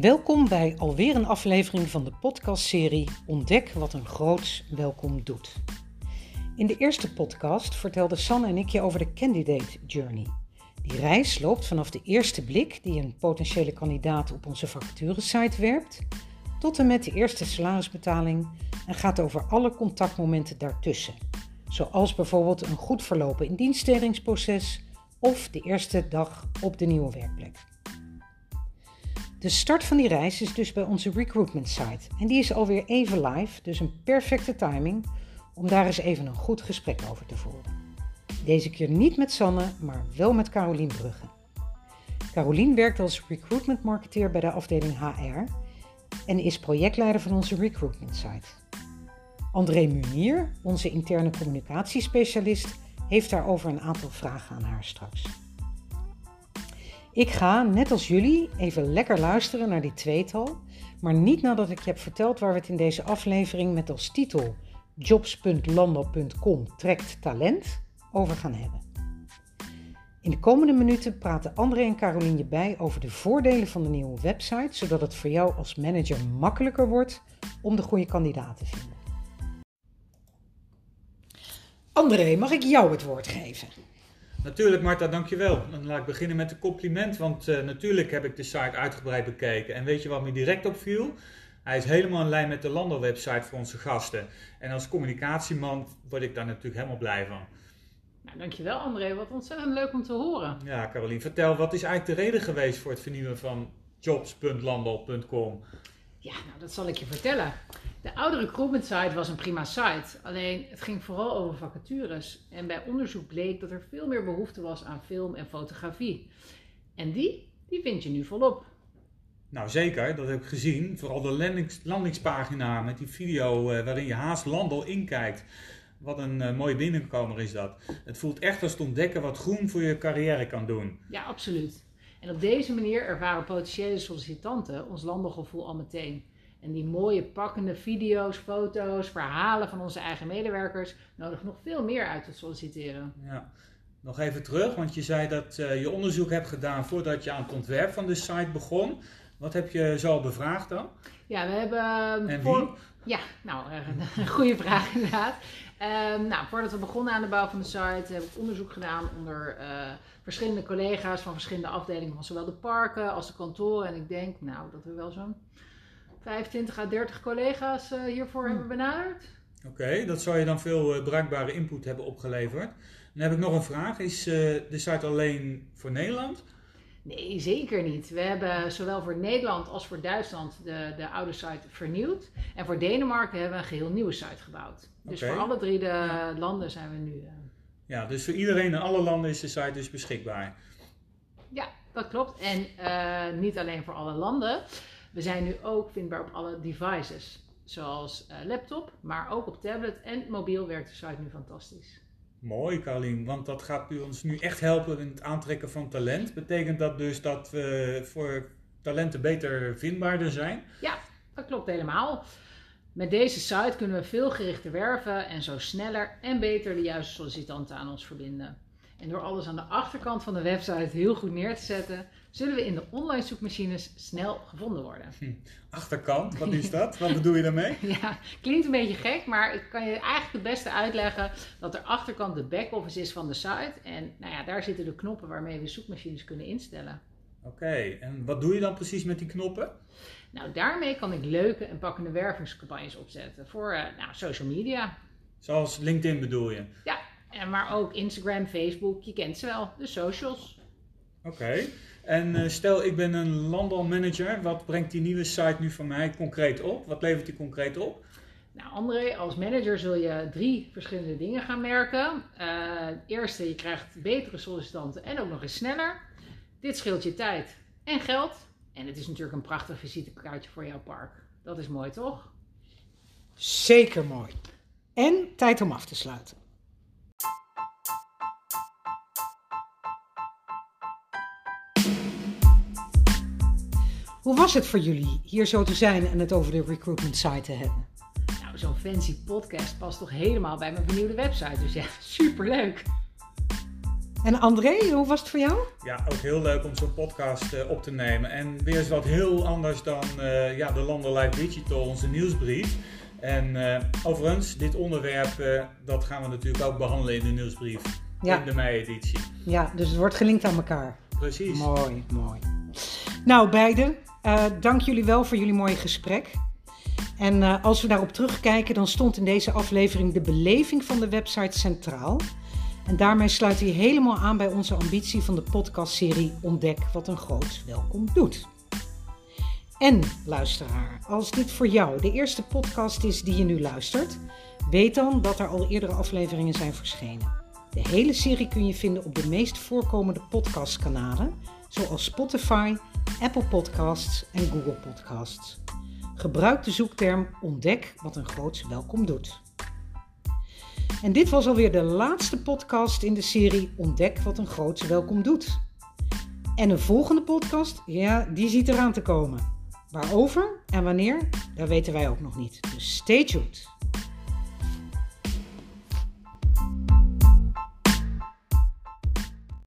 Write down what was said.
Welkom bij alweer een aflevering van de podcastserie Ontdek wat een groots welkom doet. In de eerste podcast vertelden Sanne en ik je over de candidate journey. Die reis loopt vanaf de eerste blik die een potentiële kandidaat op onze vacaturesite werpt, tot en met de eerste salarisbetaling en gaat over alle contactmomenten daartussen. Zoals bijvoorbeeld een goed verlopen indienststellingsproces of de eerste dag op de nieuwe werkplek. De start van die reis is dus bij onze recruitment site en die is alweer even live, dus een perfecte timing om daar eens even een goed gesprek over te voeren. Deze keer niet met Sanne, maar wel met Carolien Brugge. Carolien werkt als recruitment marketeer bij de afdeling HR en is projectleider van onze recruitment site. André Munier, onze interne communicatiespecialist, heeft daarover een aantal vragen aan haar straks. Ik ga, net als jullie, even lekker luisteren naar die tweetal, maar niet nadat ik je heb verteld waar we het in deze aflevering met als titel jobs.landal.com trekt talent over gaan hebben. In de komende minuten praten André en Caroline je bij over de voordelen van de nieuwe website, zodat het voor jou als manager makkelijker wordt om de goede kandidaat te vinden. André, mag ik jou het woord geven? Natuurlijk Marta, dankjewel. Dan laat ik beginnen met een compliment, want uh, natuurlijk heb ik de site uitgebreid bekeken. En weet je wat me direct opviel? Hij is helemaal in lijn met de Landal-website voor onze gasten. En als communicatieman word ik daar natuurlijk helemaal blij van. Nou, dankjewel André, wat ontzettend leuk om te horen. Ja, Carolien, vertel, wat is eigenlijk de reden geweest voor het vernieuwen van jobs.landal.com? Ja, nou dat zal ik je vertellen. De oude recruitment site was een prima site, alleen het ging vooral over vacatures. En bij onderzoek bleek dat er veel meer behoefte was aan film en fotografie. En die, die vind je nu volop. Nou zeker, dat heb ik gezien. Vooral de landings, landingspagina met die video uh, waarin je haast Landal inkijkt. Wat een uh, mooie binnenkomer is dat. Het voelt echt als te ontdekken wat groen voor je carrière kan doen. Ja, absoluut. En op deze manier ervaren potentiële sollicitanten ons landelgevoel al meteen. En die mooie pakkende video's, foto's, verhalen van onze eigen medewerkers nodigen nog veel meer uit te solliciteren. Ja. Nog even terug, want je zei dat uh, je onderzoek hebt gedaan voordat je aan het ontwerp van de site begon. Wat heb je zo bevraagd dan? Ja, we hebben. En voor... wie? Ja, nou, een goede vraag inderdaad. Um, nou, voordat we begonnen aan de bouw van de site, heb ik onderzoek gedaan onder uh, verschillende collega's van verschillende afdelingen van zowel de parken als de kantoren. En ik denk, nou, dat we wel zo'n 25 à 30 collega's uh, hiervoor hmm. hebben benaderd. Oké, okay, dat zou je dan veel uh, bruikbare input hebben opgeleverd. Dan heb ik nog een vraag. Is de site alleen voor Nederland? Nee, zeker niet. We hebben zowel voor Nederland als voor Duitsland de, de oude site vernieuwd. En voor Denemarken hebben we een geheel nieuwe site gebouwd. Dus okay. voor alle drie de landen zijn we nu. Ja, dus voor iedereen in alle landen is de site dus beschikbaar. Ja, dat klopt. En niet alleen voor alle landen. We zijn nu ook vindbaar op alle devices, zoals uh, laptop, maar ook op tablet en mobiel werkt de site nu fantastisch. Mooi, Carlien, want dat gaat u ons nu echt helpen in het aantrekken van talent. Betekent dat dus dat we voor talenten beter vindbaarder zijn? Ja, dat klopt helemaal. Met deze site kunnen we veel gerichter werven en zo sneller en beter de juiste sollicitanten aan ons verbinden. En door alles aan de achterkant van de website heel goed neer te zetten, zullen we in de online zoekmachines snel gevonden worden. Hm. Achterkant, wat is dat? wat bedoel je daarmee? Ja, klinkt een beetje gek, maar ik kan je eigenlijk het beste uitleggen dat de achterkant de back-office is van de site. En nou ja, daar zitten de knoppen waarmee we zoekmachines kunnen instellen. Oké, en wat doe je dan precies met die knoppen? Nou, daarmee kan ik leuke en pakkende wervingscampagnes opzetten voor uh, nou, social media. Zoals LinkedIn bedoel je? Ja, en maar ook Instagram, Facebook, je kent ze wel, de socials. Oké. En uh, stel ik ben een landalmanager, wat brengt die nieuwe site nu van mij concreet op? Wat levert die concreet op? Nou André, als manager zul je drie verschillende dingen gaan merken. Uh, eerste, je krijgt betere sollicitanten en ook nog eens sneller. Dit scheelt je tijd en geld. En het is natuurlijk een prachtig visitekaartje voor jouw park. Dat is mooi, toch? Zeker mooi. En tijd om af te sluiten. Hoe was het voor jullie hier zo te zijn en het over de recruitment site te hebben? Nou, zo'n fancy podcast past toch helemaal bij mijn vernieuwde website. Dus ja, superleuk. En André, hoe was het voor jou? Ja, ook heel leuk om zo'n podcast uh, op te nemen. En weer eens wat heel anders dan uh, ja, de Landerlife Digital, onze nieuwsbrief. En uh, overigens, dit onderwerp dat gaan we natuurlijk ook behandelen in de nieuwsbrief. Ja. In de mei-editie. Ja, dus het wordt gelinkt aan elkaar. Precies. Mooi, mooi. Nou, beiden, dank jullie wel voor jullie mooie gesprek. En uh, als we daarop terugkijken, dan stond in deze aflevering de beleving van de website centraal. En daarmee sluit hij helemaal aan bij onze ambitie van de podcastserie Ontdek wat een groot welkom doet. En luisteraar, als dit voor jou de eerste podcast is die je nu luistert, weet dan dat er al eerdere afleveringen zijn verschenen. De hele serie kun je vinden op de meest voorkomende podcastkanalen, zoals Spotify, Apple Podcasts en Google Podcasts. Gebruik de zoekterm Ontdek wat een groots welkom doet. En dit was alweer de laatste podcast in de serie Ontdek wat een groots welkom doet. En een volgende podcast, ja, die ziet eraan te komen. Waarover en wanneer, dat weten wij ook nog niet. Dus stay tuned.